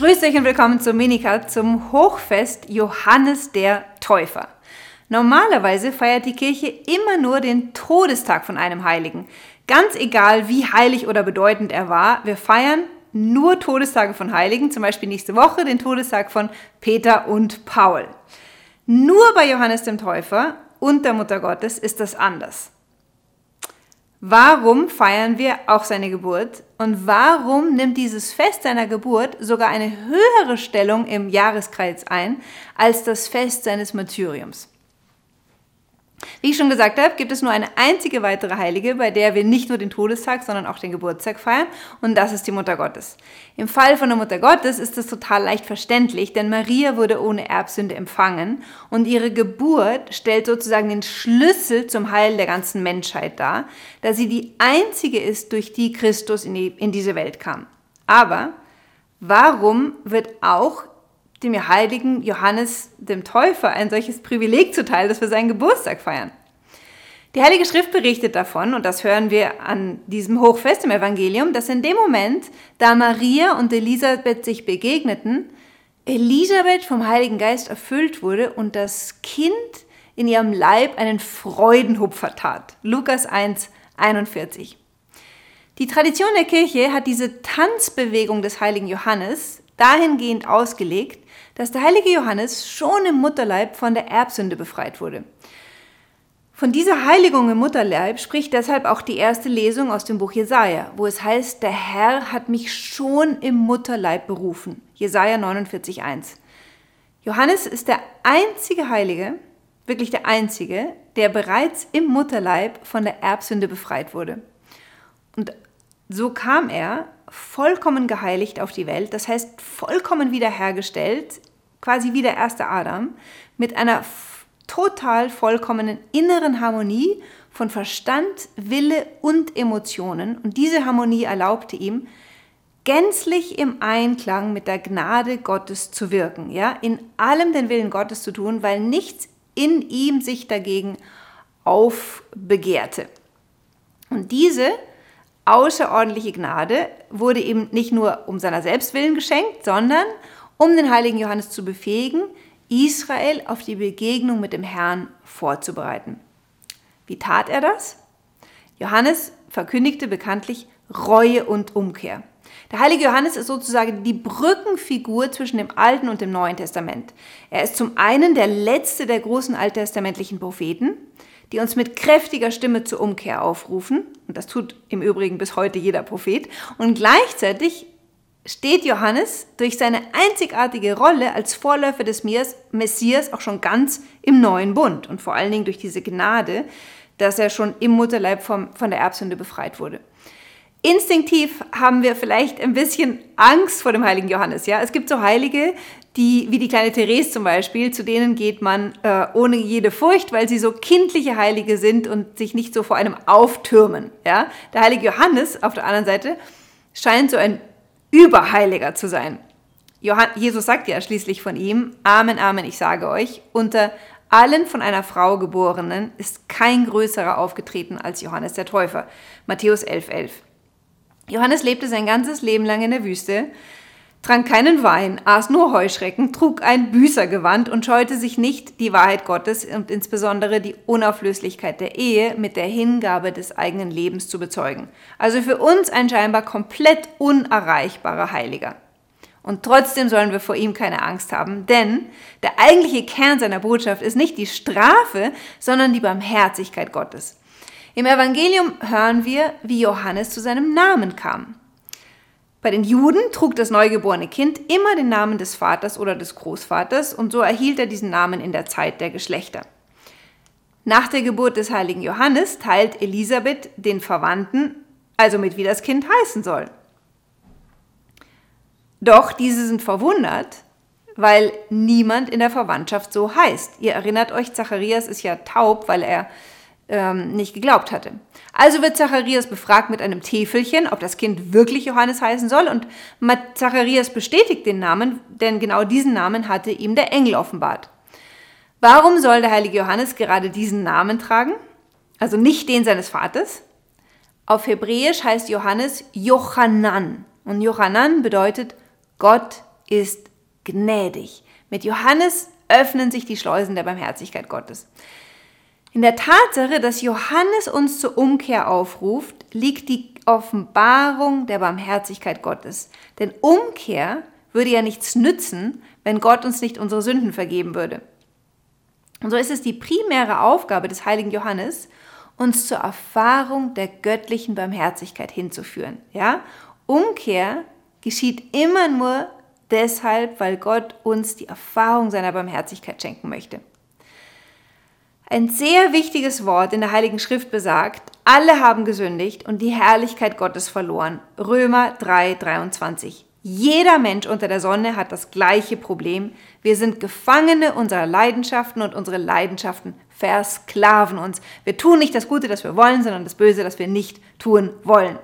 Grüß euch und willkommen zum Minikat zum Hochfest Johannes der Täufer. Normalerweise feiert die Kirche immer nur den Todestag von einem Heiligen. Ganz egal, wie heilig oder bedeutend er war, wir feiern nur Todestage von Heiligen, zum Beispiel nächste Woche den Todestag von Peter und Paul. Nur bei Johannes dem Täufer und der Mutter Gottes ist das anders. Warum feiern wir auch seine Geburt und warum nimmt dieses Fest seiner Geburt sogar eine höhere Stellung im Jahreskreis ein als das Fest seines Martyriums? Wie ich schon gesagt habe, gibt es nur eine einzige weitere Heilige, bei der wir nicht nur den Todestag, sondern auch den Geburtstag feiern, und das ist die Mutter Gottes. Im Fall von der Mutter Gottes ist das total leicht verständlich, denn Maria wurde ohne Erbsünde empfangen und ihre Geburt stellt sozusagen den Schlüssel zum Heil der ganzen Menschheit dar, da sie die einzige ist, durch die Christus in, die, in diese Welt kam. Aber warum wird auch dem heiligen Johannes dem Täufer ein solches Privileg zuteil, dass wir seinen Geburtstag feiern. Die Heilige Schrift berichtet davon, und das hören wir an diesem Hochfest im Evangelium, dass in dem Moment, da Maria und Elisabeth sich begegneten, Elisabeth vom Heiligen Geist erfüllt wurde und das Kind in ihrem Leib einen Freudenhupfer tat. Lukas 1, 41. Die Tradition der Kirche hat diese Tanzbewegung des heiligen Johannes dahingehend ausgelegt, dass der heilige Johannes schon im Mutterleib von der Erbsünde befreit wurde. Von dieser Heiligung im Mutterleib spricht deshalb auch die erste Lesung aus dem Buch Jesaja, wo es heißt, der Herr hat mich schon im Mutterleib berufen. Jesaja 49,1. Johannes ist der einzige Heilige, wirklich der einzige, der bereits im Mutterleib von der Erbsünde befreit wurde. Und so kam er vollkommen geheiligt auf die Welt, das heißt vollkommen wiederhergestellt, quasi wie der erste Adam, mit einer total vollkommenen inneren Harmonie von Verstand, Wille und Emotionen. Und diese Harmonie erlaubte ihm, gänzlich im Einklang mit der Gnade Gottes zu wirken, ja, in allem den Willen Gottes zu tun, weil nichts in ihm sich dagegen aufbegehrte. Und diese außerordentliche Gnade wurde ihm nicht nur um seiner selbst willen geschenkt, sondern um den heiligen Johannes zu befähigen, Israel auf die Begegnung mit dem Herrn vorzubereiten. Wie tat er das? Johannes verkündigte bekanntlich Reue und Umkehr. Der heilige Johannes ist sozusagen die Brückenfigur zwischen dem Alten und dem Neuen Testament. Er ist zum einen der letzte der großen alttestamentlichen Propheten, die uns mit kräftiger Stimme zur Umkehr aufrufen, und das tut im Übrigen bis heute jeder Prophet, und gleichzeitig steht Johannes durch seine einzigartige Rolle als Vorläufer des Messias auch schon ganz im neuen Bund. Und vor allen Dingen durch diese Gnade, dass er schon im Mutterleib vom, von der Erbsünde befreit wurde. Instinktiv haben wir vielleicht ein bisschen Angst vor dem heiligen Johannes. Ja, es gibt so Heilige, die, wie die kleine Therese zum Beispiel, zu denen geht man äh, ohne jede Furcht, weil sie so kindliche Heilige sind und sich nicht so vor einem auftürmen. Ja, der heilige Johannes auf der anderen Seite scheint so ein Überheiliger zu sein. Johann, Jesus sagt ja schließlich von ihm, Amen, Amen, ich sage euch, unter allen von einer Frau geborenen ist kein größerer aufgetreten als Johannes der Täufer. Matthäus 11, 11. Johannes lebte sein ganzes Leben lang in der Wüste, trank keinen Wein, aß nur Heuschrecken, trug ein Büßergewand und scheute sich nicht, die Wahrheit Gottes und insbesondere die Unauflöslichkeit der Ehe mit der Hingabe des eigenen Lebens zu bezeugen. Also für uns ein scheinbar komplett unerreichbarer Heiliger. Und trotzdem sollen wir vor ihm keine Angst haben, denn der eigentliche Kern seiner Botschaft ist nicht die Strafe, sondern die Barmherzigkeit Gottes. Im Evangelium hören wir, wie Johannes zu seinem Namen kam. Bei den Juden trug das neugeborene Kind immer den Namen des Vaters oder des Großvaters und so erhielt er diesen Namen in der Zeit der Geschlechter. Nach der Geburt des heiligen Johannes teilt Elisabeth den Verwandten also mit, wie das Kind heißen soll. Doch diese sind verwundert, weil niemand in der Verwandtschaft so heißt. Ihr erinnert euch, Zacharias ist ja taub, weil er ähm, nicht geglaubt hatte. Also wird Zacharias befragt mit einem Täfelchen, ob das Kind wirklich Johannes heißen soll. Und Zacharias bestätigt den Namen, denn genau diesen Namen hatte ihm der Engel offenbart. Warum soll der heilige Johannes gerade diesen Namen tragen? Also nicht den seines Vaters. Auf Hebräisch heißt Johannes Jochanan. Und Jochanan bedeutet Gott ist gnädig. Mit Johannes öffnen sich die Schleusen der Barmherzigkeit Gottes. In der Tatsache, dass Johannes uns zur Umkehr aufruft, liegt die Offenbarung der Barmherzigkeit Gottes. Denn Umkehr würde ja nichts nützen, wenn Gott uns nicht unsere Sünden vergeben würde. Und so ist es die primäre Aufgabe des heiligen Johannes, uns zur Erfahrung der göttlichen Barmherzigkeit hinzuführen. Ja? Umkehr geschieht immer nur deshalb, weil Gott uns die Erfahrung seiner Barmherzigkeit schenken möchte. Ein sehr wichtiges Wort in der Heiligen Schrift besagt, alle haben gesündigt und die Herrlichkeit Gottes verloren. Römer 3, 23. Jeder Mensch unter der Sonne hat das gleiche Problem. Wir sind Gefangene unserer Leidenschaften und unsere Leidenschaften versklaven uns. Wir tun nicht das Gute, das wir wollen, sondern das Böse, das wir nicht tun wollen.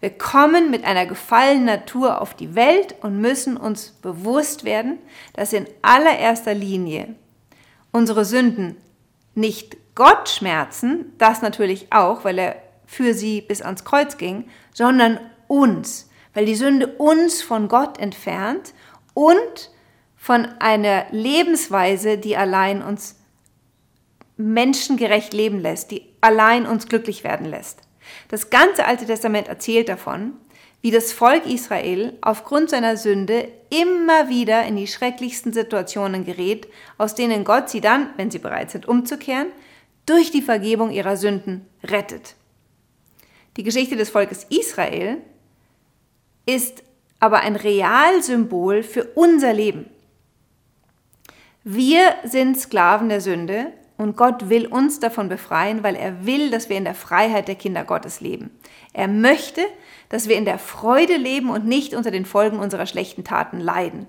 Wir kommen mit einer gefallenen Natur auf die Welt und müssen uns bewusst werden, dass in allererster Linie unsere Sünden nicht Gott schmerzen, das natürlich auch, weil er für sie bis ans Kreuz ging, sondern uns weil die Sünde uns von Gott entfernt und von einer Lebensweise, die allein uns menschengerecht leben lässt, die allein uns glücklich werden lässt. Das ganze Alte Testament erzählt davon, wie das Volk Israel aufgrund seiner Sünde immer wieder in die schrecklichsten Situationen gerät, aus denen Gott sie dann, wenn sie bereit sind umzukehren, durch die Vergebung ihrer Sünden rettet. Die Geschichte des Volkes Israel ist aber ein Realsymbol für unser Leben. Wir sind Sklaven der Sünde und Gott will uns davon befreien, weil er will, dass wir in der Freiheit der Kinder Gottes leben. Er möchte, dass wir in der Freude leben und nicht unter den Folgen unserer schlechten Taten leiden.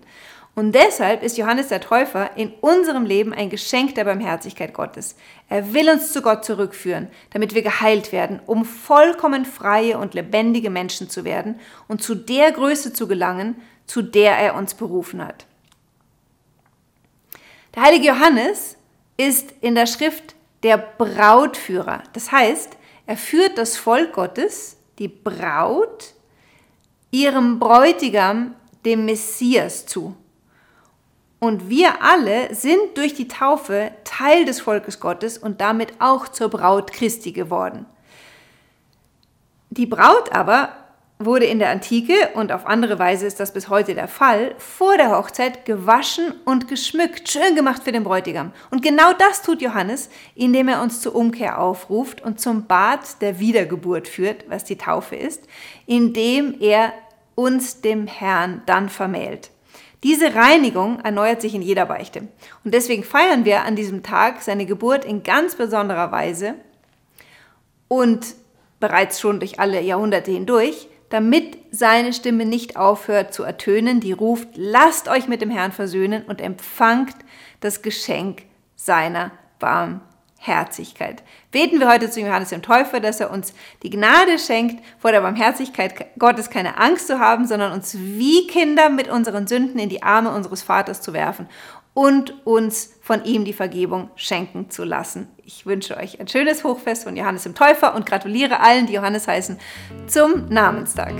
Und deshalb ist Johannes der Täufer in unserem Leben ein Geschenk der Barmherzigkeit Gottes. Er will uns zu Gott zurückführen, damit wir geheilt werden, um vollkommen freie und lebendige Menschen zu werden und zu der Größe zu gelangen, zu der er uns berufen hat. Der heilige Johannes ist in der Schrift der Brautführer. Das heißt, er führt das Volk Gottes, die Braut, ihrem Bräutigam, dem Messias zu. Und wir alle sind durch die Taufe Teil des Volkes Gottes und damit auch zur Braut Christi geworden. Die Braut aber wurde in der Antike, und auf andere Weise ist das bis heute der Fall, vor der Hochzeit gewaschen und geschmückt, schön gemacht für den Bräutigam. Und genau das tut Johannes, indem er uns zur Umkehr aufruft und zum Bad der Wiedergeburt führt, was die Taufe ist, indem er uns dem Herrn dann vermählt. Diese Reinigung erneuert sich in jeder Beichte. Und deswegen feiern wir an diesem Tag seine Geburt in ganz besonderer Weise und bereits schon durch alle Jahrhunderte hindurch, damit seine Stimme nicht aufhört zu ertönen, die ruft, lasst euch mit dem Herrn versöhnen und empfangt das Geschenk seiner Barmherzigkeit. Beten wir heute zu Johannes dem Täufer, dass er uns die Gnade schenkt, vor der Barmherzigkeit Gottes keine Angst zu haben, sondern uns wie Kinder mit unseren Sünden in die Arme unseres Vaters zu werfen und uns von ihm die Vergebung schenken zu lassen. Ich wünsche euch ein schönes Hochfest von Johannes dem Täufer und gratuliere allen, die Johannes heißen, zum Namenstag.